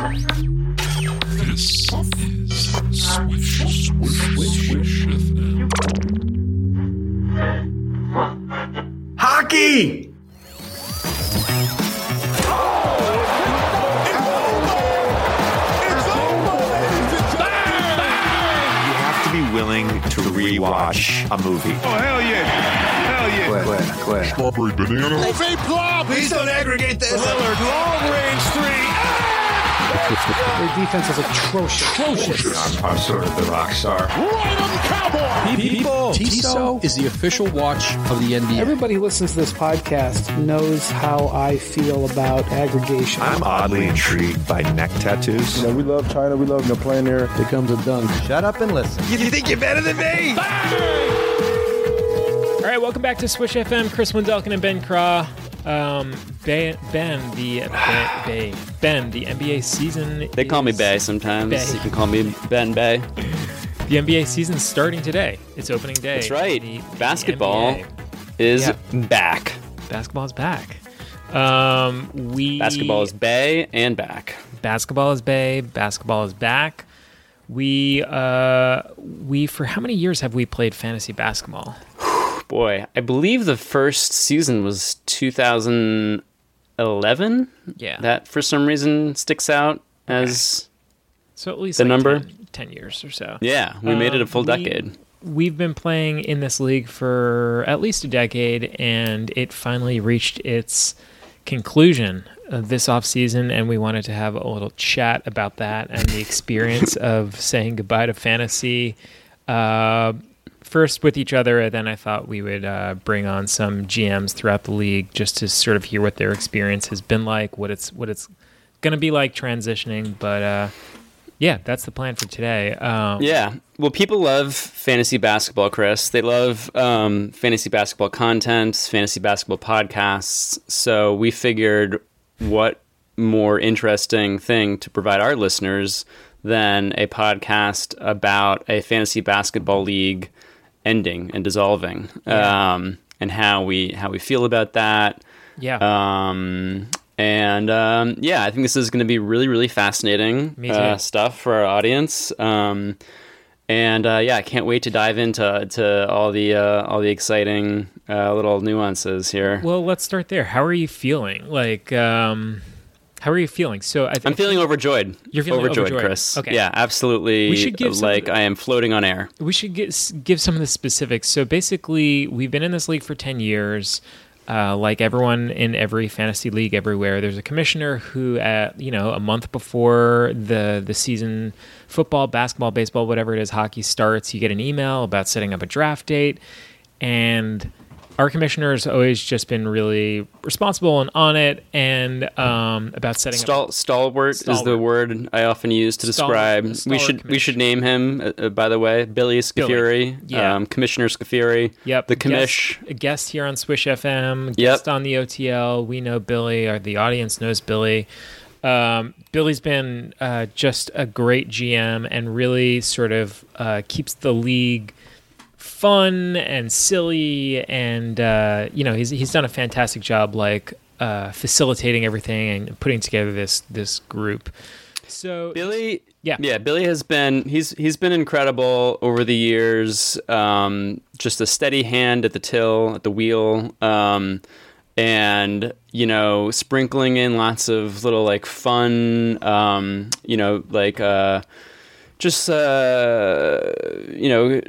This is Swish, Swish, Swish FM. Hockey! You have to be willing to rewatch a movie. Oh, hell yeah. Hell yeah. Quit, quit, quit. Strawberry banana. Please don't aggregate this. Lillard, long range three. Ah! Their defense is atrocious. Atrocious. I'm, I'm sort of the rock star. People, Tissot is the official watch of the NBA. Everybody who listens to this podcast knows how I feel about aggregation. I'm oddly intrigued by neck tattoos. You know, we love China. We love you know, playing there. Here comes a dunk. Shut up and listen. You think you're better than me? All right, welcome back to Swish FM. Chris Wendelken and Ben Craw. Um, ben, ben, the ben, Ben, the NBA season. They call me Bay sometimes. Bay. You can call me Ben Bay. The NBA season's starting today. It's opening day. That's right. The- the Basketball NBA. is Yeah. back. Basketball's back. Um, we Basketball is Bay and back. basketball is bay. Basketball is back. We uh, we for how many years have we played fantasy basketball? Boy, I believe the first season was 2011. Yeah, That for some reason sticks out as so at least the like number? 10, 10 years or so. yeah, we made it a Um, full we- decade. We've been playing in this league for at least a decade, and it finally reached its conclusion this off season, and we wanted to have a little chat about that and the experience of saying goodbye to fantasy. Uh, first with each other, and then I thought we would uh, bring on some GMs throughout the league just to sort of hear what their experience has been like, what it's what it's going to be like transitioning. But uh, yeah, that's the plan for today. Um, Yeah. Well, people love fantasy basketball, Chris. They love um, fantasy basketball content, fantasy basketball podcasts. So we figured what more interesting thing to provide our listeners than a podcast about a fantasy basketball league ending and dissolving, Yeah. um, and how we how we feel about that. yeah. Um, and um, yeah, I think this is going to be really, really fascinating uh, stuff for our audience. Um, and uh, yeah, I can't wait to dive into to all the uh, all the exciting uh, little nuances here. Well, let's start there. How are you feeling? Like, um, how are you feeling? So I I'm feeling overjoyed. You're feeling overjoyed. Chris. Okay. Yeah, absolutely. We should give some of like the- I am floating on air. we should get, give some of the specifics. So basically, we've been in this league for 10 years. Uh, like everyone in every fantasy league everywhere, there's a commissioner who, at you know, a month before the the season, football, basketball, baseball, whatever it is, hockey starts, you get an email about setting up a draft date, and our commissioner has always just been really responsible and on it, and um, about setting up. Stal- stalwart, is the word I often use to Stal- describe. we stalwart should we should name him. Uh, uh, by the way, Billy Scafuri, Yeah. um, Commissioner Scafuri. Yep. the commish. Guest, a guest here on Swish FM, Yep. guest on the OTL. We know Billy, or the audience knows Billy. Um, Billy's been uh, just a great GM and really sort of uh, keeps the league fun and silly. And, uh, you know, he's, he's done a fantastic job, like, uh, facilitating everything and putting together this, this group. So, Billy, Yeah. yeah. Billy has been he's he's been incredible over the years. Um, just a steady hand at the till, at the wheel, um, and you know, sprinkling in lots of little like fun, um, you know, like. Uh, just uh, you know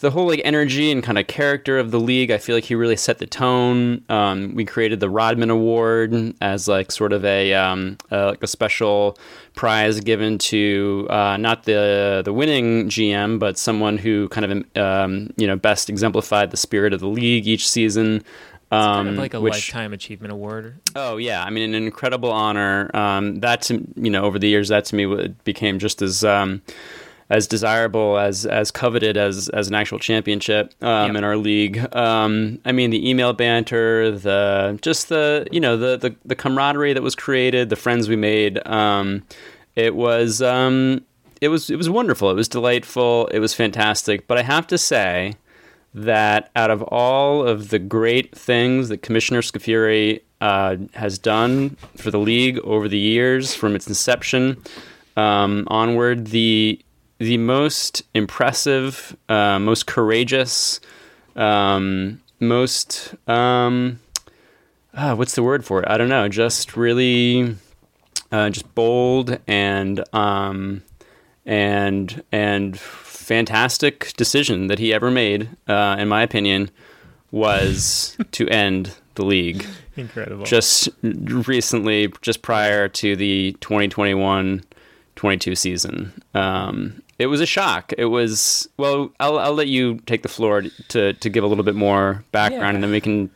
the whole like energy and kind of character of the league. I feel like he really set the tone. Um, we created the Rodman Award as like sort of a um, uh, like a special prize given to uh, not the the winning GM, but someone who kind of um, you know best exemplified the spirit of the league each season. Um, kind of like a which- lifetime achievement award. Oh yeah, I mean an incredible honor. Um, that to, you know over the years that to me became just as um, as desirable as as coveted as as an actual championship um, Yeah. in our league. Um, I mean the email banter, the just the you know the the, the camaraderie that was created, the friends we made. Um, it was um, it was it was wonderful. It was delightful. It was fantastic. But I have to say that out of all of the great things that Commissioner Scafuri uh, has done for the league over the years from its inception um, onward. The the most impressive, uh, most courageous, um, most um, ah, what's the word for it? I don't know. Just really, uh, just bold and um, and and fantastic decision that he ever made, uh, in my opinion, was to end the league. Incredible. Just recently, just prior to the 2021-22 season. Um, it was a shock. It was well. I'll I'll let you take the floor to to give a little bit more background, Yeah. and then we can,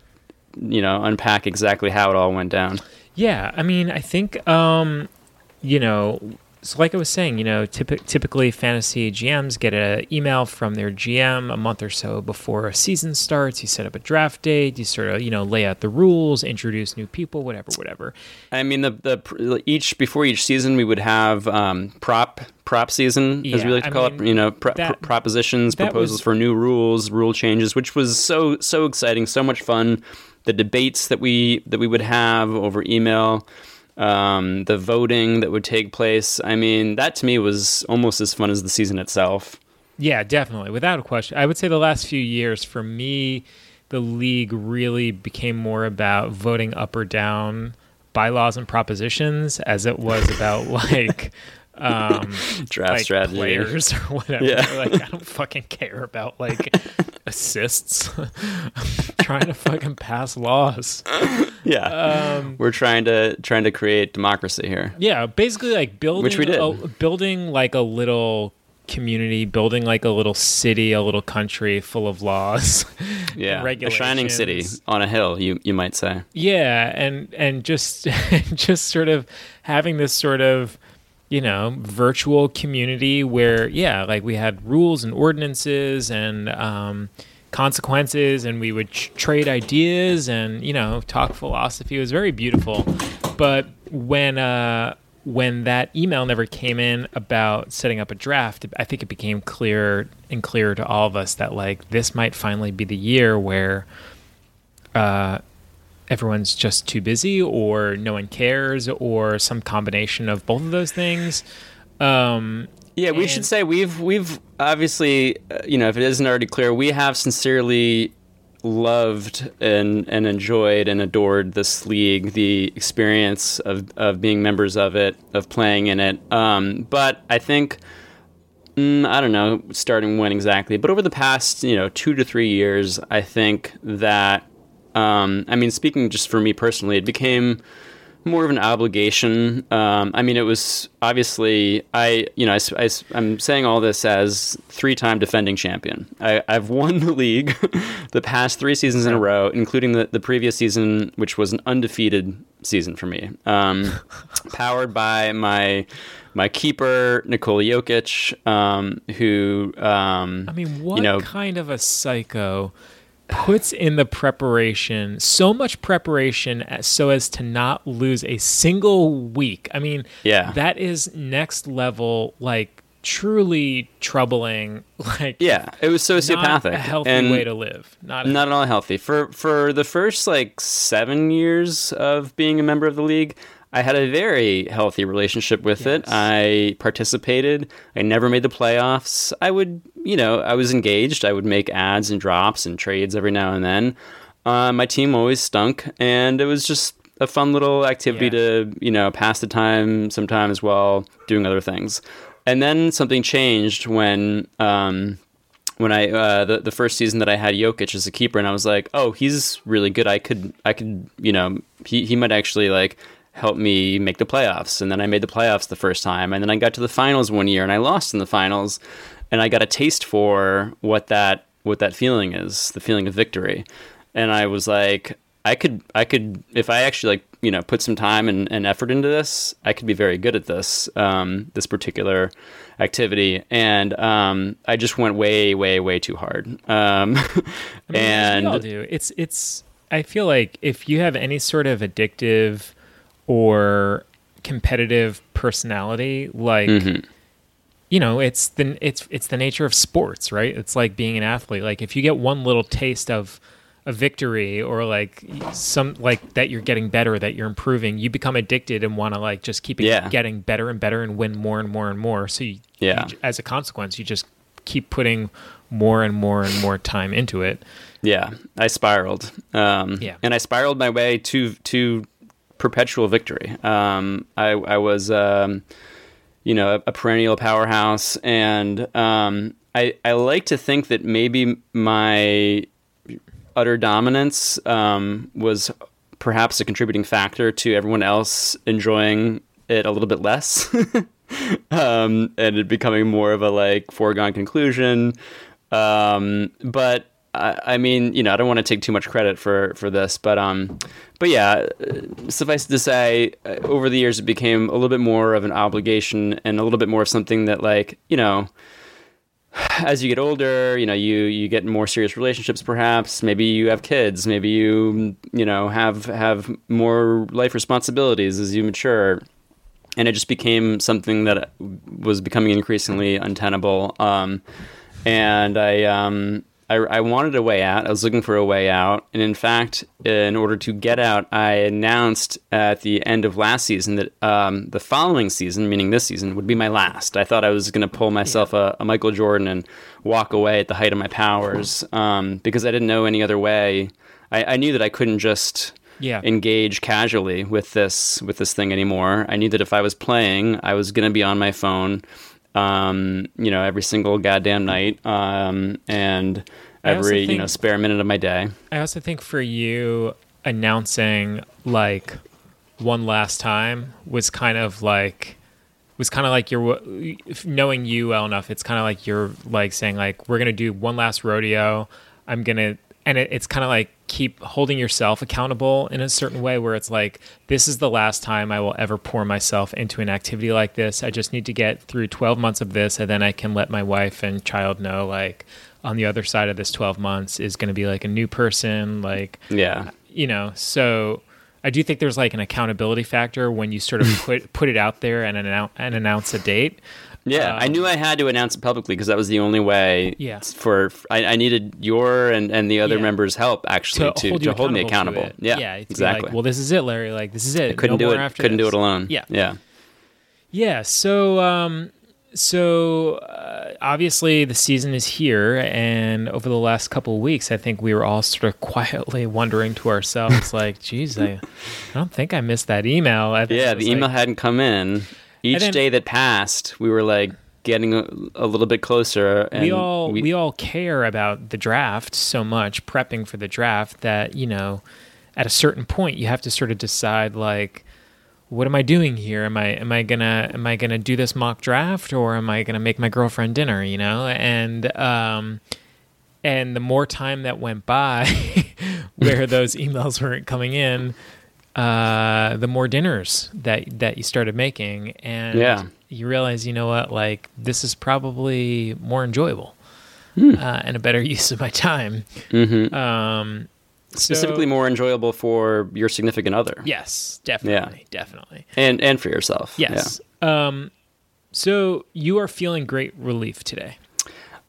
you know, unpack exactly how it all went down. Yeah, I mean, I think, um, you know, so like I was saying, you know, typ- typically fantasy GMs get an email from their GM a month or so before a season starts. You set up a draft date, you sort of, you know, lay out the rules, introduce new people, whatever, whatever. I mean, the the each before each season we would have um, prop prop season, as we like to I call mean, it. You know, pro- that- pr- propositions, proposals was- for new rules, rule changes, which was so so exciting, so much fun. The debates that we that we would have over email, um, the voting that would take place. I mean, that to me was almost as fun as the season itself. Yeah, definitely, without a question. I would say the last few years for me, the league really became more about voting up or down bylaws and propositions as it was about like um Draft like strategy. players or whatever. Yeah. Like I don't fucking care about like assists. I'm trying to fucking pass laws. Yeah, Um, we're trying to trying to create democracy here. Yeah, basically like building Which we did. A, building like a little community, building like a little city, a little country full of laws. Yeah, a shining city on a hill, you you might say. Yeah, and and just just sort of having this sort of you know virtual community where yeah, like we had rules and ordinances and um, consequences, and we would tr- trade ideas and you know talk philosophy. It was very beautiful, but when uh, when that email never came in about setting up a draft, I think it became clear and clearer to all of us that like this might finally be the year where uh, everyone's just too busy or no one cares or some combination of both of those things. Um, Yeah, we And- should say we've we've obviously uh, you know if it isn't already clear, we have sincerely loved and and enjoyed and adored this league, the experience of of being members of it, of playing in it. Um, but I think. Mm, I don't know, starting when exactly, but over the past, you know, two to three years, I think that, um, I mean, speaking just for me personally, it became more of an obligation. Um, I mean, it was obviously I, you know, I, am saying all this as three-time defending champion. I, I've won the league the past three seasons in a row, including the, the previous season, which was an undefeated season for me. Um, powered by my my keeper Nikola Jokic, um, who um, I mean, what you know, kind of a psycho puts in the preparation so much preparation as, so as to not lose a single week? I mean, Yeah. that is next level, like truly troubling. Like, yeah, it was sociopathic, not a healthy and way to live. Not, not at all healthy. For for the first like seven years of being a member of the league, I had a very healthy relationship with it. I participated. I never made the playoffs. I would, you know, I was engaged. I would make adds and drops and trades every now and then. Uh, my team always stunk, and it was just a fun little activity Yeah. to, you know, pass the time sometimes while doing other things. And then something changed when um, when I uh, the the first season that I had Jokic as a keeper, and I was like, oh, he's really good. I could I could you know he he might actually like help me make the playoffs. And then I made the playoffs the first time, and then I got to the finals one year, and I lost in the finals, and I got a taste for what that what that feeling is, the feeling of victory. And I was like, I could I could if I actually like you know put some time and, and effort into this, I could be very good at this um, this particular activity. And um, I just went way way way too hard. Um, I mean, and we all do. It's it's. I feel like if you have any sort of addictive or competitive personality, like Mm-hmm. you know, it's the it's it's the nature of sports, right? It's like being an athlete. Like if you get one little taste of a victory or like some like that you're getting better, that you're improving, you become addicted and want to like just keep Yeah. getting better and better and win more and more and more. So you, Yeah. you- as a consequence, you just keep putting more and more and more time into it. Yeah, I spiraled. Um, Yeah. and I spiraled my way to to perpetual victory. Um, I I was um, you know a, a perennial powerhouse, and um, I I like to think that maybe my utter dominance um, was perhaps a contributing factor to everyone else enjoying it a little bit less. um, and it becoming more of a like foregone conclusion. Um, but I, I mean, you know, I don't want to take too much credit for for this, but um, but yeah, suffice to say, uh, over the years, it became a little bit more of an obligation and a little bit more of something that, like, you know, as you get older, you know, you you get more serious relationships. Perhaps maybe you have kids. Maybe you you know have have more life responsibilities as you mature and it just became something that was becoming increasingly untenable. Um, and I, um, I, I wanted a way out. I was looking for a way out, and in fact, in order to get out, I announced at the end of last season that um, the following season, meaning this season, would be my last. I thought I was going to pull myself a, a Michael Jordan and walk away at the height of my powers um, because I didn't know any other way. I, I knew that I couldn't just Yeah. engage casually with this with this thing anymore. I knew that if I was playing, I was going to be on my phone, um, you know, every single goddamn night, um, and every you know spare minute of my day. I also think for you announcing like one last time was kind of like was kind of like you're knowing you well enough. It's kind of like you're like saying like we're gonna do one last rodeo. I'm gonna and it, it's kind of like keep holding yourself accountable in a certain way where it's like this is the last time I will ever pour myself into an activity like this. I just need to get through 12 months of this and then I can let my wife and child know like on the other side of this 12 months is going to be like a new person like Yeah, you know? So i do think there's like an accountability factor when you sort of put put it out there and announce and announce a date yeah. I knew I had to announce it publicly because that was the only way. Um, Yeah. For I, I needed your and, and the other Yeah. members' help actually to, hold to, hold me accountable to. Yeah, yeah exactly. like well this is it larry like this is it couldn't no do it. Couldn't do it alone. yeah yeah. Yeah. So, um, so uh, obviously the season is here, and over the last couple of weeks, I think we were all sort of quietly wondering to ourselves, like, "Geez, I, I don't think I missed that email." I Yeah, the email like- hadn't come in. Each then- day that passed, we were like getting a, a little bit closer. And we all we, all care about the draft so much, prepping for the draft that you know, at a certain point, you have to sort of decide like, what am I doing here? Am I am I gonna am I gonna do this mock draft or am I gonna make my girlfriend dinner? You know, and um, and the more time that went by, where those emails weren't coming in. Uh, the more dinners that that you started making, and Yeah. you realize, you know what, like this is probably more enjoyable Hmm. uh, and a better use of my time. Mhm. Um, specifically so- more enjoyable for your significant other. Yes, definitely, yeah. definitely. and and for yourself. Yes. Um, so you are feeling great relief today.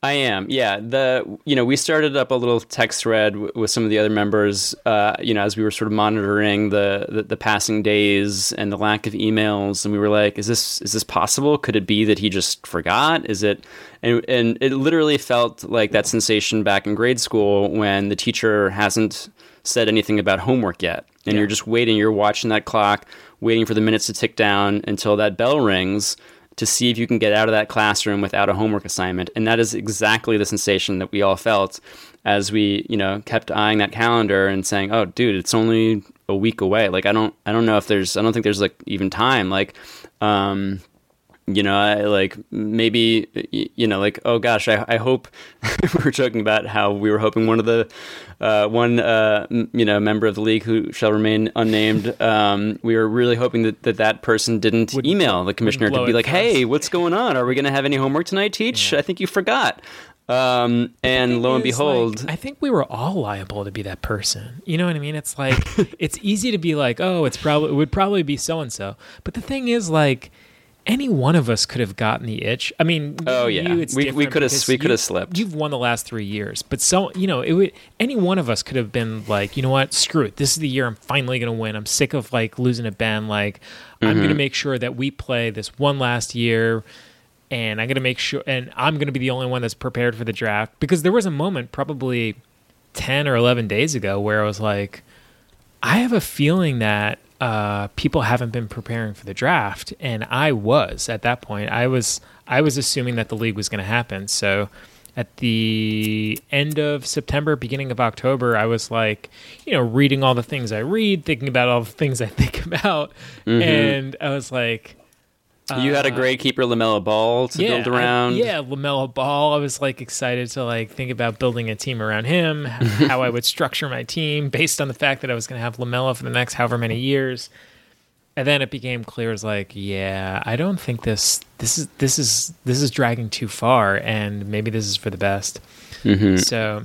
I am. Yeah. The you know we started up a little text thread w- with some of the other members. Uh, you know, as we were sort of monitoring the, the the passing days and the lack of emails, and we were like, "Is this is this possible? Could it be that he just forgot? Is it?" And and it literally felt like that sensation back in grade school when the teacher hasn't said anything about homework yet, and Yeah. you're just waiting. You're watching that clock, waiting for the minutes to tick down until that bell rings to see if you can get out of that classroom without a homework assignment. And that is exactly the sensation that we all felt as we, you know, kept eyeing that calendar and saying, "Oh, dude, it's only a week away." Like I don't I don't know if there's I don't think there's like even time like um you know, I like maybe you know, like oh gosh, I, I hope we were joking about how we were hoping one of the uh, one uh, m- you know member of the league who shall remain unnamed. Um, we were really hoping that that, that person didn't Would- email the commissioner to be like, hey, what's going on? Are we going to have any homework tonight, Teach? I think you forgot. Um, and lo and behold, like, I think we were all liable to be that person. You know what I mean? It's like it's easy to be like, oh, it's probably it would probably be so and so. But the thing is, like, any one of us could have gotten the itch. I mean, Oh, you, yeah. it's We- we coulda- we coulda you- slipped. You've won the last three years, but so you know, it would any one of us could have been like, you know what, screw it. This is the year I'm finally going to win. I'm sick of like losing a Ben. Like, I'm Mm-hmm. going to make sure that we play this one last year. And I'm going to make sure, and I'm going to be the only one that's prepared for the draft because there was a moment probably 10 or 11 days ago where I was like, I have a feeling that uh, people haven't been preparing for the draft, and I was at that point. I was I was assuming that the league was going to happen. So at the end of September, beginning of October, I was like, you know, reading all the things I read, thinking about all the things I think about, and I was like, you had a great keeper, LaMelo Ball, to build Uh, I- around. yeah, LaMelo Ball. I was like excited to like think about building a team around him, how I would structure my team based on the fact that I was going to have LaMelo for the next however many years. And then it became clear as like, yeah, I don't think this this is this is this is dragging too far, and maybe this is for the best. Mm-hmm. So,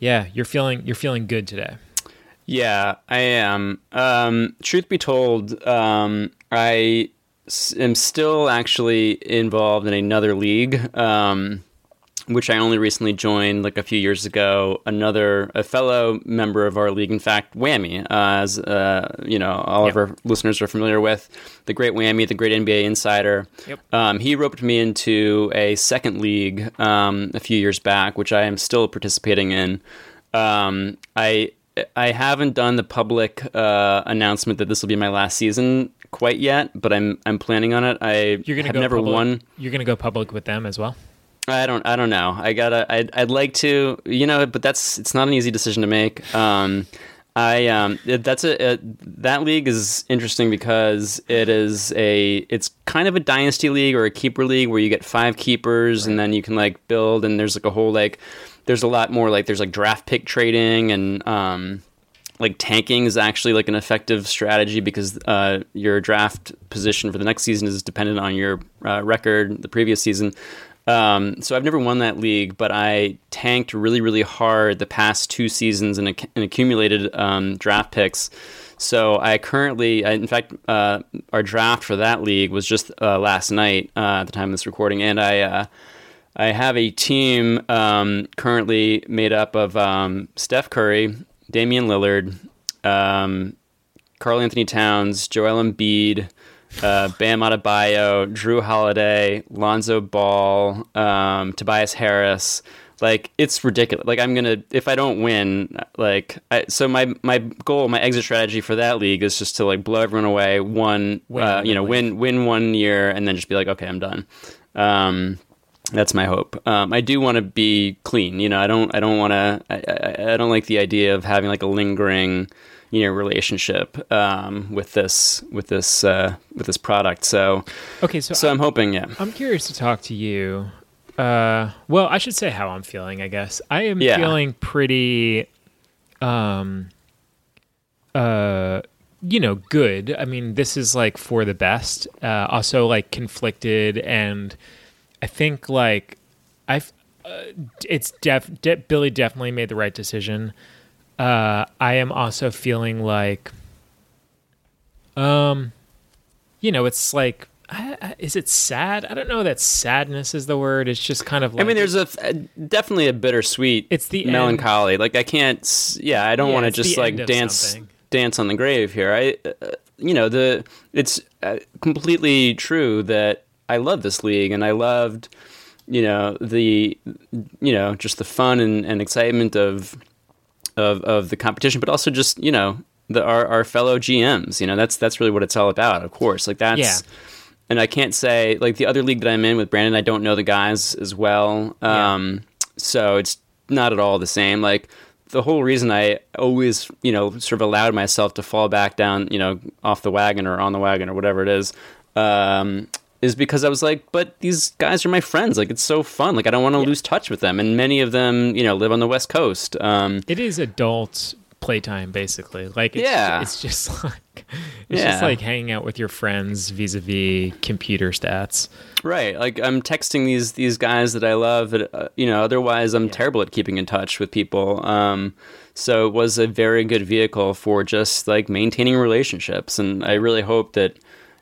yeah, you're feeling you're feeling good today. Yeah, I am. Um, truth be told, um, I am still actually involved in another league, um, which I only recently joined like a few years ago. Another, a fellow member of our league, in fact, Whammy, uh, as uh, you know, all of our listeners are familiar with, the great Whammy, the great NBA insider. Yep. Um, he roped me into a second league um, a few years back, which I am still participating in. Um, I I haven't done the public uh, announcement that this will be my last season quite yet, but I'm I'm planning on it. I You're gonna have go never public, won. You're gonna go public with them as well. I don't I don't know. I gotta I'd, I'd like to you know, but that's it's not an easy decision to make. Um, I um it- that's a, a that league is interesting because it is a it's kind of a dynasty league or a keeper league where you get five keepers and then you can like build and there's like a whole like there's a lot more like there's like draft pick trading and um like tanking is actually like an effective strategy because uh, your draft position for the next season is dependent on your uh, record the previous season. Um, so I've never won that league, but I tanked really, really hard the past two seasons and, acc- and accumulated um, draft picks. So I currently, I, in fact, uh, our draft for that league was just uh, last night uh, at the time of this recording, and I. Uh, I have a team um, currently made up of um, Steph Curry, Damian Lillard, um, Karl-Anthony Towns, Joel Embiid, uh, Bam Adebayo, Jrue Holiday, Lonzo Ball, um, Tobias Harris. Like it's ridiculous. Like I'm gonna if I don't win, like I, so my my goal, my exit strategy for that league is just to like blow everyone away. One, Win, uh, you know, win, win win one year and then just be like, okay, I'm done. Um, that's my hope. Um, I do want to be clean. You know, I don't. I don't want to. I, I, I don't like the idea of having like a lingering, you know, relationship um, with this with this uh, with this product. So, Okay, so, so I'm hoping. Yeah. I'm curious to talk to you. Uh, well, I should say how I'm feeling. I guess I am Yeah. feeling pretty, um, uh, you know, good. I mean, this is like for the best. Uh, also, like conflicted, and I think like I've. Uh, it's def, de- Billy definitely made the right decision. Uh, I am also feeling like, um, you know, it's like, I, I- is it sad? I don't know that sadness is the word. It's just kind of like I mean, there's a, a definitely a bittersweet. It's the end. melancholy. Like I can't. Yeah, I don't Yeah, want to just like dance something. dance on the grave here. I, uh, you know, the it's uh, completely true that I love this league and I loved, you know, the, you know, just the fun and, and excitement of, of of the competition, but also just you know the our, our fellow GMs. You know, that's that's really what it's all about. Of course, like that's. Yeah. And I can't say like the other league that I'm in with Brandon. I don't know the guys as well, Yeah. um, so it's not at all the same. Like the whole reason I always, you know, sort of allowed myself to fall back down, you know, off the wagon or on the wagon or whatever it is, um, is because I was like, but these guys are my friends. Like it's so fun. Like I don't want to lose touch with them. And many of them, you know, live on the West Coast. Um, it is adult playtime basically. Like it's, Yeah. it's just like it's just like hanging out with your friends vis-a-vis computer stats. Right. Like I'm texting these these guys that I love. That, uh, you know, otherwise I'm terrible at keeping in touch with people. Um, so it was a very good vehicle for just like maintaining relationships, and I really hope that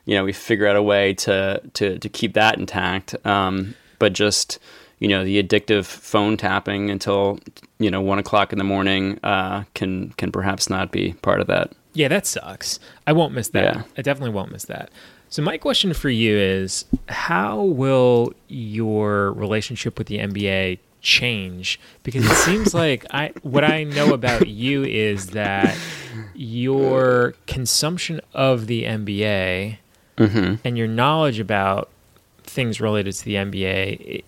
you know we figure out a way to to to keep that intact. Um, but just you know the addictive phone tapping until you know one o'clock in the morning uh, can can perhaps not be part of that. Yeah, that sucks. I won't miss that. Yeah. I definitely won't miss that. So my question for you is how will your relationship with the NBA change because it seems like I what I know about you is that your consumption of the NBA Mm-hmm. and your knowledge about things related to the NBA it,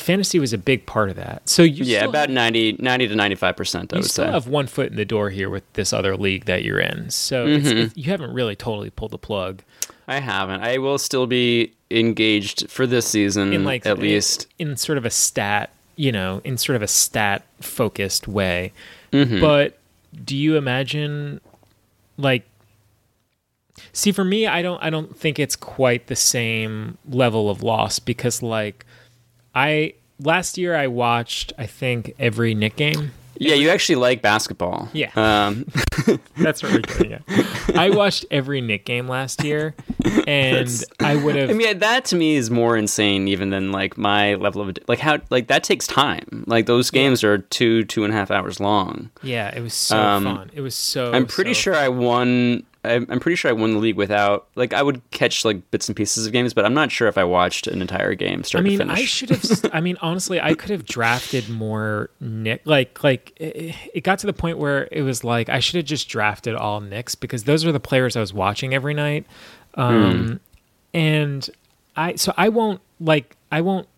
fantasy was a big part of that. So you yeah, about have, 90, 90 to ninety five percent. I you would still say. have one foot in the door here with this other league that you're in. So Mm-hmm. it's, you haven't really totally pulled the plug. I haven't. I will still be engaged for this season, in like at least. in sort of a stat you know in sort of a stat focused way Mm-hmm. but do you imagine like see for me i don't i don't think it's quite the same level of loss because like i last year i watched i think every Knick game Yeah, you actually like basketball. Yeah. Um, that's what we're doing yeah. i watched every Knick game last year and i would have I mean, that to me is more insane even than like my level of like how like that takes time. Like those games are two two and a half hours long. yeah it was so Um, fun it was so I'm pretty so sure I won. I'm I'm pretty sure I won the league without like I would catch like bits and pieces of games, but I'm not sure if I watched an entire game start I mean, to finish. I should have. I mean, honestly, I could have drafted more Knick. Like, like it, it got to the point where it was like I should have just drafted all Knicks because those are the players I was watching every night. Um, and I so I won't like I won't.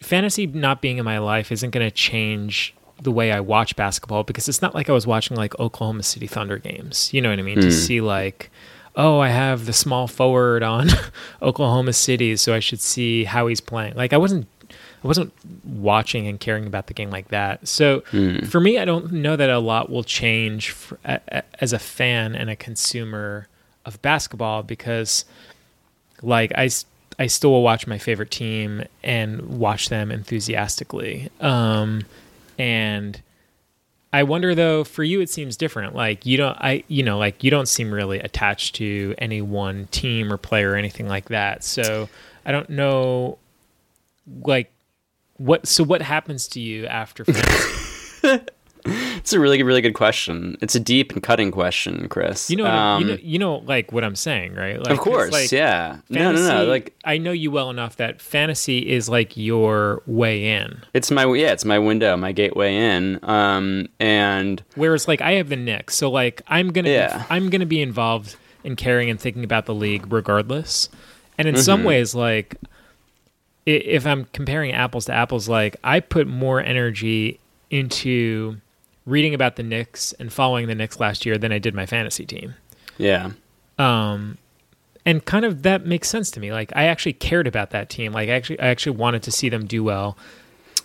Fantasy not being in my life isn't going to change the way I watch basketball because it's not like I was watching like Oklahoma City Thunder games. You know what I mean? To see like, oh, I have the small forward on Oklahoma City, so I should see how he's playing. Like I wasn't I wasn't watching and caring about the game like that. So for me, I don't know that a lot will change for, a, a, as a fan and a consumer of basketball because like I I still will watch my favorite team and watch them enthusiastically. Um, and I wonder though, for you, it seems different. Like you don't, I, you know, like you don't seem really attached to any one team or player or anything like that. So I don't know, like what, so what happens to you after? it's a really really good question. It's a deep and cutting question, Chris. You know, what I- you Um, know, you know, like what I'm saying, right? Like, of course, like, yeah. No, no, no. Like I know you well enough that fantasy is like your way in. it's my yeah, it's my window, my gateway in. Um, and Whereas like I have the Knicks, so like I'm gonna Yeah. be, I'm gonna be involved in caring and thinking about the league regardless. And in Mm-hmm. some ways, like if I'm comparing apples to apples, like I put more energy into reading about the Knicks and following the Knicks last year than I did my fantasy team. yeah, Um, and kind of that makes sense to me. Like I actually cared about that team. Like I actually I actually wanted to see them do well.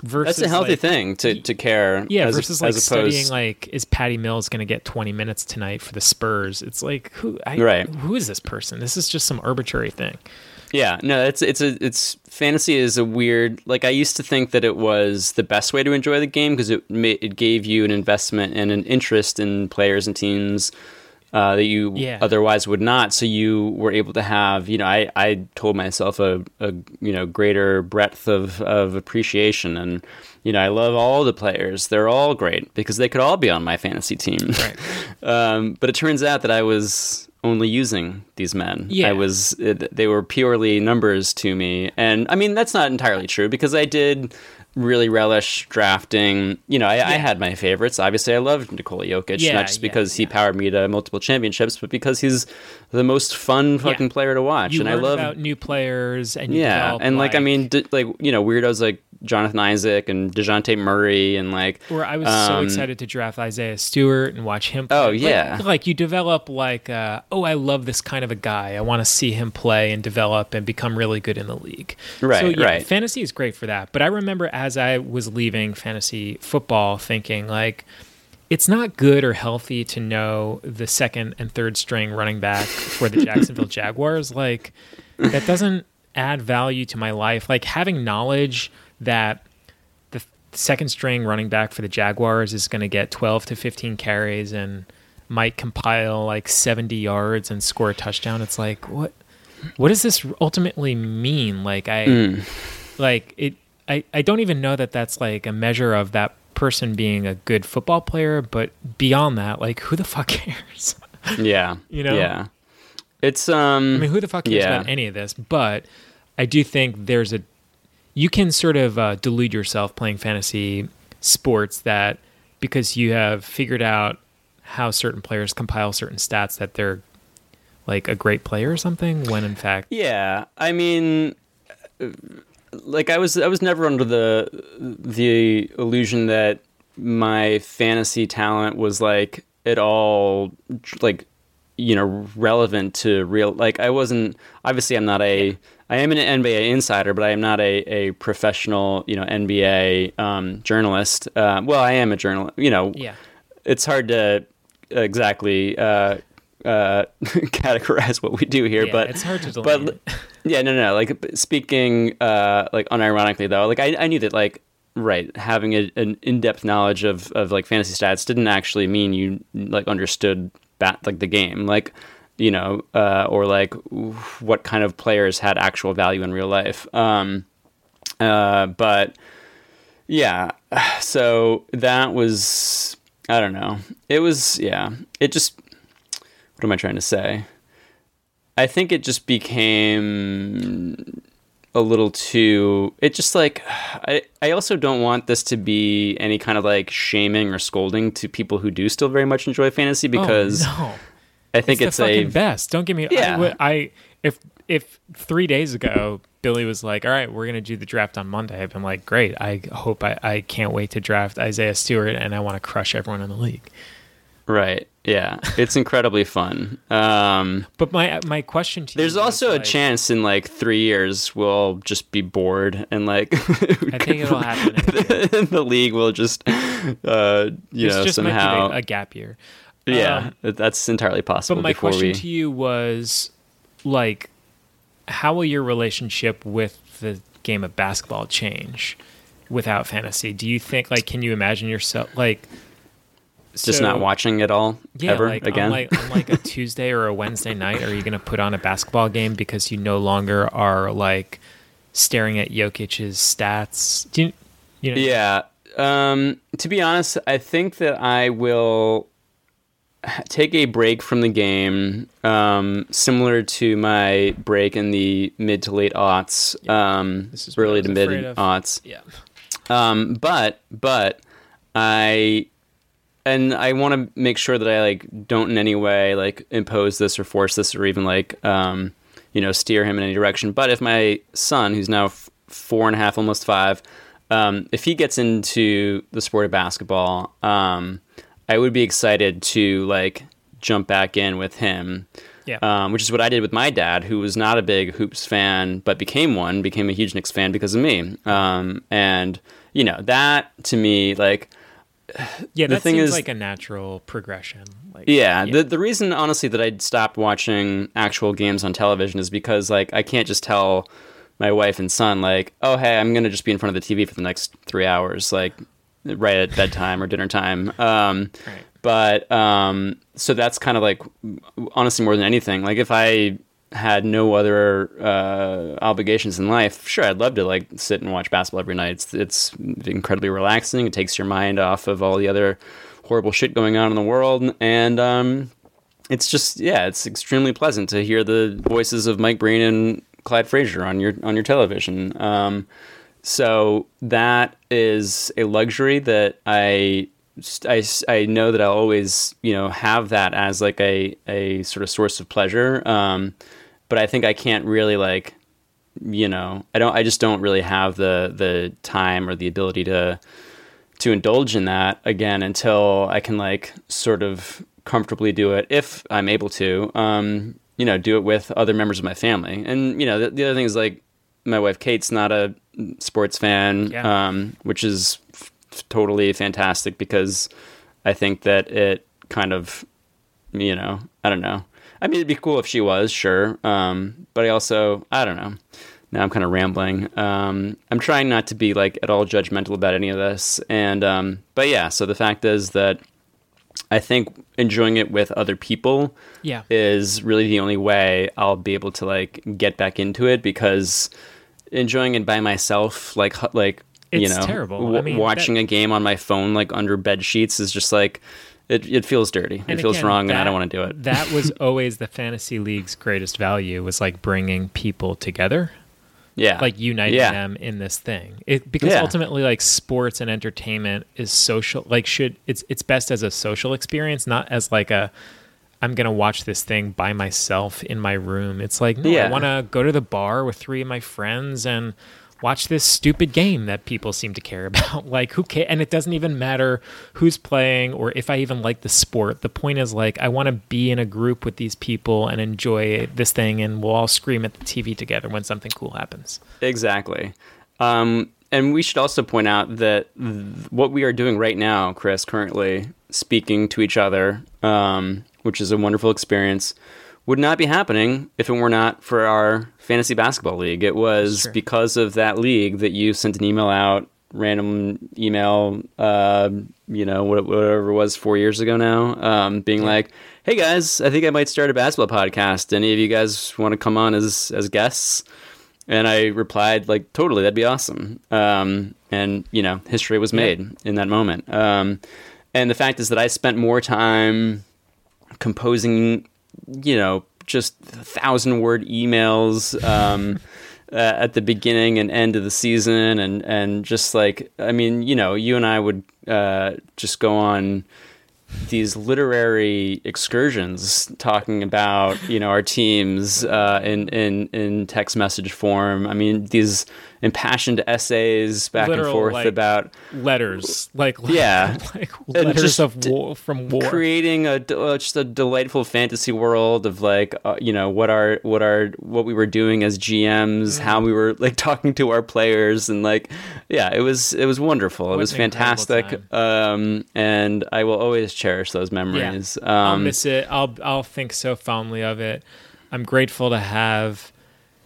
Versus that's a healthy like, thing to, to care. Yeah, as, versus like studying like is Patty Mills going to get 20 minutes tonight for the Spurs? It's like who I, Right. who is this person? This is just some arbitrary thing. Yeah, no, it's it's a it's fantasy is a weird. Like I used to think that it was the best way to enjoy the game because it it gave you an investment and an interest in players and teams uh, that you Yeah. otherwise would not. So you were able to have, you know, I I told myself a, a you know greater breadth of of appreciation and. You know, I love all the players. They're all great because they could all be on my fantasy team. Right. um, but it turns out that I was only using these men. Yeah. I was they were purely numbers to me. And I mean that's not entirely true because I did really relish drafting. You know, I, I had my favorites. Obviously, I loved Nikola Jokic, Yeah, not just yeah, because he yeah. powered me to multiple championships, but because he's the most fun fucking player to watch. You and I love about new players and you yeah, and like, I mean, d- like you know, weirdos like Jonathan Isaac and Dejounte Murray and like where I was so um, excited to draft Isaiah Stewart and watch him. Play. Oh, Like- yeah. like, you develop like, uh, oh, I love this kind of a guy. I want to see him play and develop and become really good in the league. Right, so, yeah, right. Fantasy is great for that. But I remember as I was leaving fantasy football, thinking like. It's not good or healthy to know the second and third string running back for the Jacksonville Jaguars. Like, that doesn't add value to my life. Like, having knowledge that the second string running back for the Jaguars is going to get 12 to 15 carries and might compile like 70 yards and score a touchdown. It's like what what does this ultimately mean? Like I Mm. like it I I don't even know that that's like a measure of that person being a good football player, but beyond that, like who the fuck cares? Yeah. You know? Yeah. It's um I mean, who the fuck cares yeah. about any of this? But I do think there's a you can sort of uh, delude yourself playing fantasy sports that because you have figured out how certain players compile certain stats that they're like a great player or something when in fact Yeah, I mean, uh, like I was, I was never under the the illusion that my fantasy talent was like at all like you know relevant to real. Like I wasn't. Obviously, I'm not a. I am an NBA insider, but I am not a, a professional, you know, NBA um, journalist. Uh, well, I am a journalist. You know, yeah it's hard to exactly uh, uh, categorize what we do here, Yeah, but it's hard to But yeah, no, no, no. Like speaking, uh, like unironically though, like I, I knew that like right having a, an in-depth knowledge of of like fantasy stats didn't actually mean you like understood bat like the game, like you know, uh, or like what kind of players had actual value in real life. Um, uh, but yeah, so that was I don't know. It was yeah. It just what am I trying to say? I think it just became a little too it just like I, I also don't want this to be any kind of like shaming or scolding to people who do still very much enjoy fantasy oh, because oh, no. I think it's, it's, the a best. Don't get me. Yeah. I, I if if three days ago Billy was like, "All right, we're gonna do the draft on Monday," I've been like, "Great! I hope I I can't wait to draft Isaiah Stewart, and I want to crush everyone in the league." right yeah it's incredibly fun um But my my question to you there's also a like, chance in like three years we'll just be bored and like I think it'll happen. in- the league will just uh you This know just somehow a gap year. yeah Um, that's entirely possible But my question we to you was like, how will your relationship with the game of basketball change without fantasy? Do you think like can you imagine yourself like just so- not watching it all yeah, ever like, again On like, on like a Tuesday or a Wednesday night, are you going to put on a basketball game because you no longer are like staring at Jokic's stats? Do you, you know? Yeah. Um, to be honest, I think that I will take a break from the game, um, similar to my break in the mid to late aughts, um, This is early to mid aughts. Yeah. Um, but but I and I want to make sure that I like don't in any way like impose this or force this or even like um, you know steer him in any direction. But if my son, who's now f- four and a half, almost five, um, if he gets into the sport of basketball, um, I would be excited to like jump back in with him Yeah. um, which is what I did with my dad, who was not a big hoops fan, but became one, became a huge Knicks fan because of me. Um, and you know that to me, like, yeah, the that thing seems is- like a natural progression. Like, yeah, the the reason honestly that I stopped watching actual games on television is because like I can't just tell my wife and son like, oh hey, I'm gonna just be in front of the TV for the next three hours, like right at bedtime or dinner time. Um, Right. but um, so that's kind of like honestly more than anything like if i had no other uh, obligations in life sure i'd love to like sit and watch basketball every night. It's, it's incredibly relaxing. It takes your mind off of all the other horrible shit going on in the world. And um, it's just yeah it's extremely pleasant to hear the voices of mike breen and clyde frazier on your on your television. Um, so that is a luxury that I, I, I know that I'll always, you know, have that as like a, a sort of source of pleasure. Um, but I think I can't really like, you know, I don't, I just don't really have the, the time or the ability to, to indulge in that again until I can like sort of comfortably do it if I'm able to. Um, you know, do it with other members of my family. And you know, the, the other thing is like my wife Kate's not a sports fan, Yeah. um, which is f- totally fantastic because I think that it kind of, you know, I don't know. I mean, it'd be cool if she was, sure. Um, but I also, I don't know. Now I'm kind of rambling. Um, I'm trying not to be like at all judgmental about any of this. And, um, but yeah, so the fact is that I think enjoying it with other people Yeah. is really the only way I'll be able to like get back into it because enjoying it by myself, like like you know, terrible. w- I mean, watching that- a game on my phone like under bed sheets is just like it. It feels dirty. And it feels again, wrong, and I don't want to do it. that was always the fantasy league's greatest value was like bringing people together, yeah, like uniting yeah. them in this thing. It because Yeah. ultimately like sports and entertainment is social like should it's it's best as a social experience, not as like a I'm gonna watch this thing by myself in my room. It's like no, I want to go to the bar with three of my friends and watch this stupid game that people seem to care about. like who cares? And it doesn't even matter who's playing or if I even like the sport. The point is like I want to be in a group with these people and enjoy this thing, and we'll all scream at the TV together when something cool happens. Exactly. Um, and we should also point out that th- what we are doing right now, Chris, currently speaking to each other, um, which is a wonderful experience, would not be happening if it were not for our fantasy basketball league. It was Sure. because of that league that you sent an email out, random email, uh, you know, whatever it was four years ago now, um, being like, "Hey guys, I think I might start a basketball podcast. Any of you guys want to come on as as guests?" And I replied, like, totally, that'd be awesome. Um, and, you know, history was made in that moment. Um, and the fact is that I spent more time composing, you know, just thousand word emails um, uh, at the beginning and end of the season. And, and just like, I mean, you know, you and I would uh, just go on these literary excursions talking about you know our teams uh, in in in text message form. I mean these impassioned essays back Literal, and forth like, about Letters, like Yeah. like letters just of war from war. creating a uh, just a delightful fantasy world of like uh, you know what our what our what we were doing as GMs, how Mm. we were like talking to our players, and like yeah, it was it was wonderful. it was an fantastic, um, and I will always cherish those memories. Um I'll miss it. I'll I'll think so fondly of it. I'm grateful to have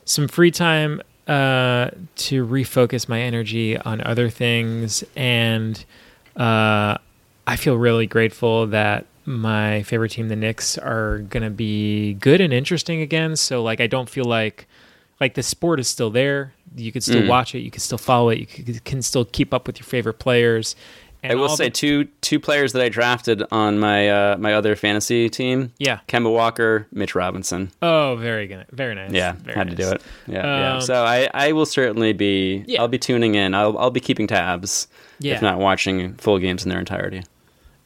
some free time uh, to refocus my energy on other things, and uh, I feel really grateful that my favorite team, the Knicks, are gonna be good and interesting again. So like, I don't feel like like the sport is still there. You can Mm. still watch it. You can still follow it. You can, can still keep up with your favorite players. And I will say the- two two players that I drafted on my uh, my other fantasy team. Yeah. Kemba Walker, Mitch Robinson. Oh, very good. Very nice. Yeah, Very had to do it. Yeah, yeah. Um, So I, I will certainly be. Yeah. I'll be tuning in. I'll I'll be keeping tabs. Yeah. If not watching full games in their entirety.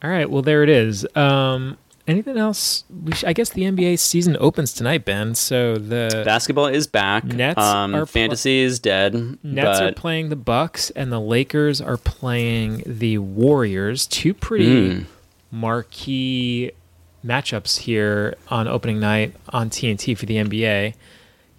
All right. Well, there it is. Um, anything else? We sh- I guess the NBA season opens tonight, Ben. So the Basketball is back. Nets um, are pl- fantasy is dead. Nets are playing the Bucks, and the Lakers are playing the Warriors. Two pretty Mm. marquee matchups here on opening night on TNT for the NBA.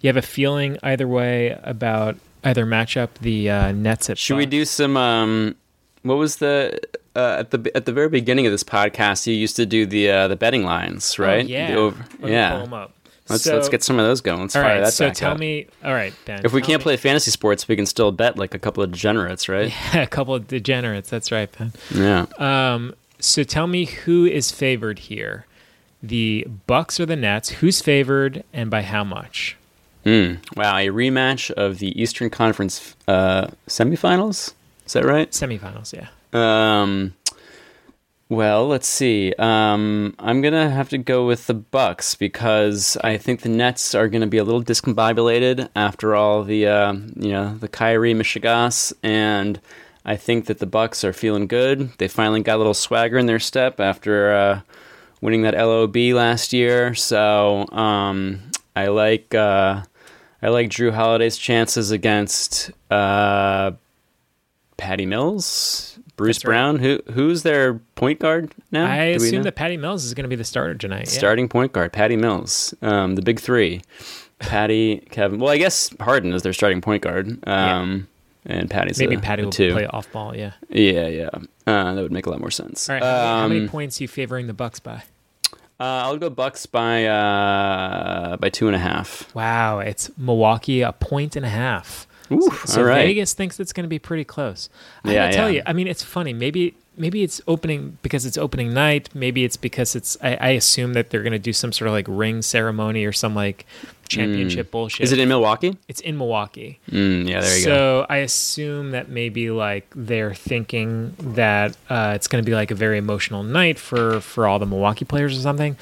You have a feeling either way about either matchup. The uh, Nets at should we do some? Um, what was the uh, at the at the very beginning of this podcast? You used to do the uh, the betting lines, Oh, right? yeah. The over- Let yeah. pull 'em up. Let's So- let's get some of those going. Let's All fire right. that So back tell up. me. All right, Ben. If we can't me- play fantasy sports, we can still bet like a couple of degenerates, right? a couple of degenerates. That's right, Ben. Yeah. Um, so tell me who is favored here, the Bucks or the Nets? Who's favored and by how much? Mm. Wow, a rematch of the Eastern Conference uh, semifinals. Is that right? Semifinals, yeah. Um, well, let's see. Um, I'm gonna have to go with the Bucks because I think the Nets are gonna be a little discombobulated after all the uh, you know the Kyrie mishegas, and I think that the Bucks are feeling good. They finally got a little swagger in their step after uh, winning that LOB last year. So um, I like uh, I like Jrue Holiday's chances against uh, Patty Mills, Bruce right. Brown. Who who's their point guard now? I assume know? that Patty Mills is going to be the starter tonight. yeah. starting point guard Patty Mills, um, the big three. Patty, Kevin. Well, I guess Harden is their starting point guard. Um, And Patty's Maybe a, Patty a will two. play off ball. Yeah. Yeah, yeah. Uh, that would make a lot more sense. All right. How, many, how many Um, points are you favoring the Bucks by? Uh, I'll go Bucks by uh, by two and a half. Wow, it's Milwaukee a point and a half. Oof, So all right. Vegas thinks it's going to be pretty close. I Yeah, gotta tell yeah. you, I mean, it's funny. Maybe maybe it's opening because it's opening night. Maybe it's because it's. I, I assume that they're going to do some sort of like ring ceremony or some like championship bullshit. Mm. Is it in Milwaukee? It's in Milwaukee. Mm, yeah, there you go. so I assume that maybe like they're thinking that uh, it's going to be like a very emotional night for for all the Milwaukee players or something.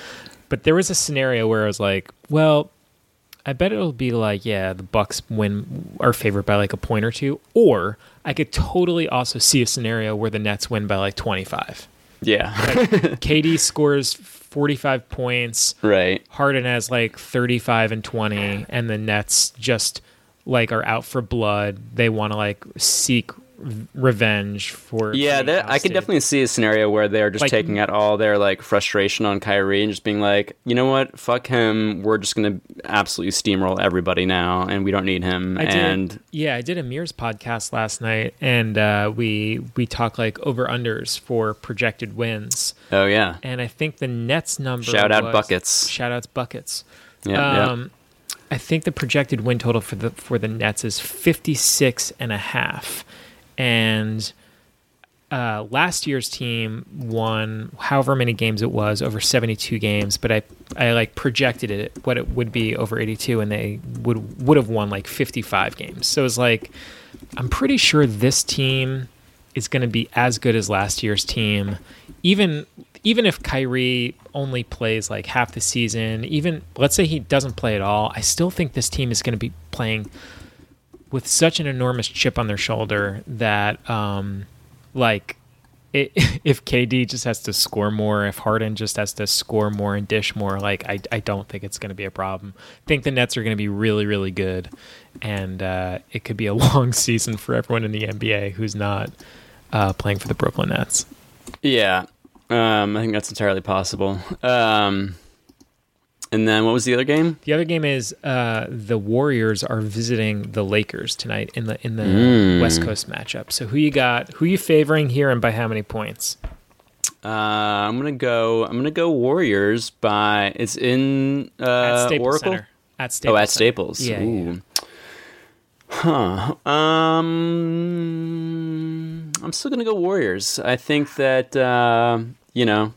But there was a scenario where I was like, well, I bet it'll be like, yeah, the Bucks win are favored by like a point or two, or I could totally also see a scenario where the Nets win by like twenty five. Yeah, KD scores forty five points. right. Harden has like 35 and 20 and the Nets just like are out for blood. They want to like seek revenge for Yeah, that, I could definitely see a scenario where they're just Like- taking out all their like frustration on Kyrie and just being like, you know what, fuck him. We're just gonna absolutely steamroll everybody now, and we don't need him. I did, yeah, I did a Mears podcast last night, and uh, we we talk like over unders for projected wins, oh yeah, and I think the Nets number Shout out was- buckets. shout outs buckets. yeah, um, I think the projected win total for the for the Nets is 56 and a half. And uh, last year's team won however many games it was over 72 games, but I I like projected it what it would be over 82 and they would would have won like 55 games. So it's like I'm pretty sure this team is going to be as good as last year's team even even if Kyrie only plays like half the season, even let's say he doesn't play at all, I still think this team is going to be playing with such an enormous chip on their shoulder that um like it, if KD just has to score more, if Harden just has to score more and dish more, like I, I don't think it's going to be a problem. I think the Nets are going to be really, really good, and uh, it could be a long season for everyone in the NBA who's not uh, playing for the Brooklyn Nets. yeah. Um, I think that's entirely possible. Um, and then what was the other game? The other game is uh, the Warriors are visiting the Lakers tonight in the in the Mm. West Coast matchup. So who you got? Who you favoring here, and by how many points? Uh, I'm gonna go. I'm gonna go Warriors by. It's in uh, At Staples Oracle. Center. At Staples Oh, at. Staples. Yeah, yeah, yeah. Huh. Um, I'm still gonna go Warriors. I think that uh, you know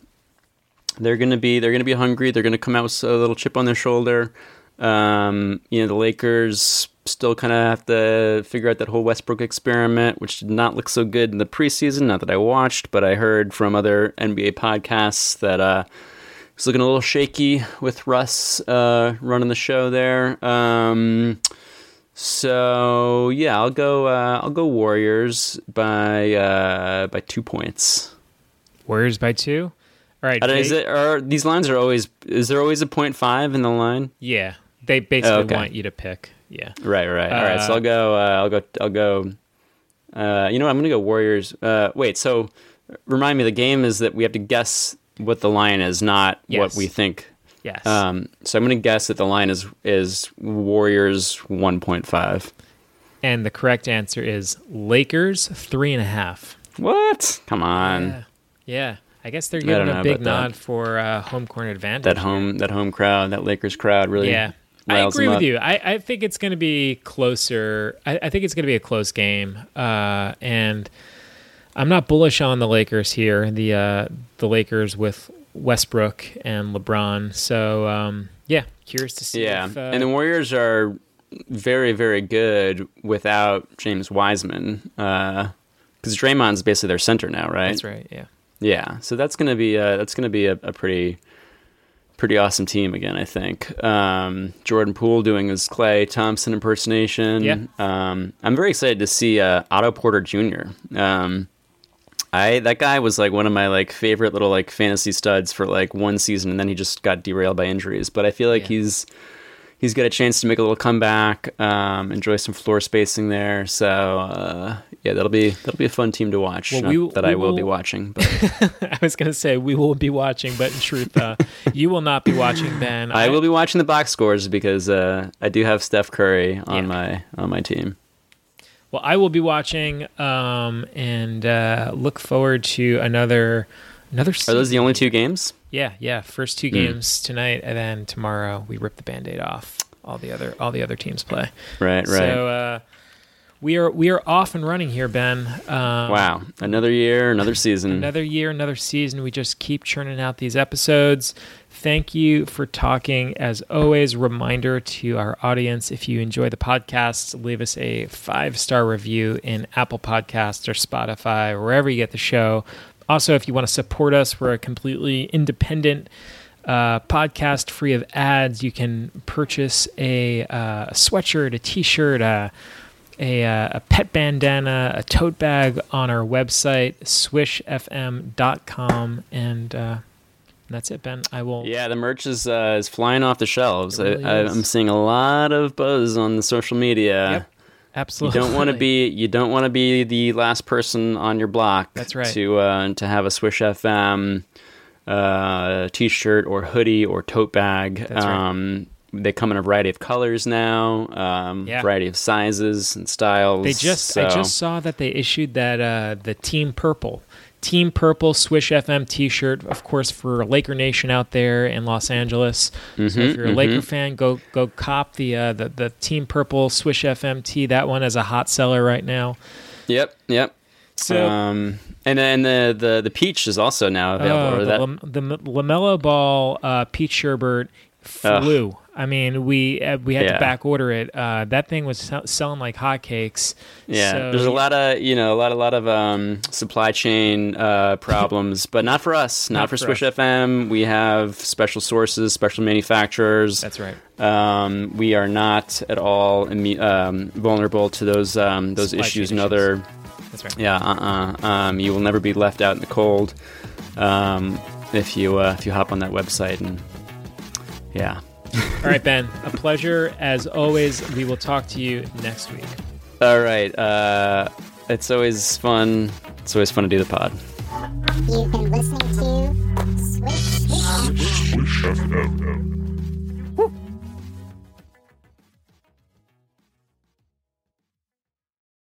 they're gonna be they're gonna be hungry. They're gonna come out with a little chip on their shoulder. Um, you know the Lakers still kind of have to figure out that whole Westbrook experiment, which did not look so good in the preseason. Not that I watched, but I heard from other NBA podcasts that uh, it's looking a little shaky with Russ uh, running the show there. Um, so yeah, I'll go. Uh, I'll go Warriors by uh, by two points. Warriors by two. All right. I is it, are these lines are always? Is there always a point five in the line? Yeah, they basically Oh, okay. want you to pick. Yeah. Right, right. All right. So Uh, I'll go. Uh, I'll go. I'll go. Uh, you know, what, I'm gonna go Warriors. Uh, wait. So remind me, the game is that we have to guess what the line is, not Yes. what we think. Yes. Um, so I'm gonna guess that the line is is Warriors 1.5. and the correct answer is Lakers three and a half. What? Come on. Yeah. Yeah. I guess they're giving a big about that. nod for uh, home court advantage. That here. home that home crowd, that Lakers crowd, really. Yeah. I agree with you. I, I think it's going to be closer. I, I think it's going to be a close game. Uh, and I'm not bullish on the Lakers here. The uh, the Lakers with Westbrook and LeBron. So um, yeah, curious to see. Yeah, if, uh, and the Warriors are very, very good without James Wiseman, because Draymond's basically their center now, right? that's right. Yeah. Yeah, so that's gonna be a, that's gonna be a, a pretty pretty awesome team again. I think um, Jordan Poole doing his Klay Thompson impersonation. Yeah. um, I'm very excited to see uh, Otto Porter Jr. Um, I that guy was like one of my like favorite little like fantasy studs for like one season, and then he just got derailed by injuries. But I feel like Yeah. he's he's got a chance to make a little comeback, um, enjoy some floor spacing there. So uh, yeah, that'll be that'll be a fun team to watch. Well, we- that we I will, be watching, but I was going to say we will be watching, but in truth, uh, you will not be watching, Ben. I will be watching the box scores because uh, I do have Steph Curry on Yeah. my on my team. Well, I will be watching, um, and uh, look forward to another another. Are those the only two games? Yeah, yeah. First two games tonight, and then tomorrow we rip the band-aid off. All the other all the other teams play. Right, right. So uh, we are we are off and running here, Ben. Um, Wow, another year, another season. Another year, another season. We just keep churning out these episodes. Thank you for talking. As always, reminder to our audience if you enjoy the podcast, leave us a five star review in Apple Podcasts or Spotify, wherever you get the show. Also, if you want to support us, we're a completely independent uh, podcast free of ads. You can purchase a, uh, a sweatshirt, a t shirt, a a, uh, a pet bandana, a tote bag on our website, swishfm.com. And uh, that's it, Ben. I will. Yeah, the merch is uh, is flying off the shelves. Really I. I'm seeing a lot of buzz on the social media. Yep, You don't want to be you don't want to be the last person on your block. That's right. To uh, to have a Swish FM uh, t-shirt or hoodie or tote bag. That's right. um, They come in a variety of colors now, um, Yeah. variety of sizes and styles. They just I just saw that they issued that uh, the Team Purple. Team Purple Swish FM T-shirt, of course, for Laker Nation out there in Los Angeles. so if Mhm, you're a Laker fan, go go cop the, uh, the the Team Purple Swish FM T. That one is a hot seller right now. Yep, yep. So um, and then the, the the peach is also now available. Oh, the, that- Lam- the LaMelo Ball uh, peach sherbet flew. I mean, we uh, we had Yeah. to back order it. Uh, that thing was sell- selling like hotcakes. Yeah, So- there's a lot of you know a lot a lot of um, supply chain uh, problems, but not for us. Not, Not for for Swish us. FM. We have special sources, special manufacturers. That's right. Um, we are not at all imme- um, vulnerable to those um, those Supply issues and other. That's right. Yeah, uh-uh. Um, you will never be left out in the cold um, if you uh, if you hop on that website and yeah. All right, Ben. A pleasure as always. We will talk to you next week. All right. Uh, it's always fun. It's always fun to do the pod. You've been listening to Swish. Swish FM.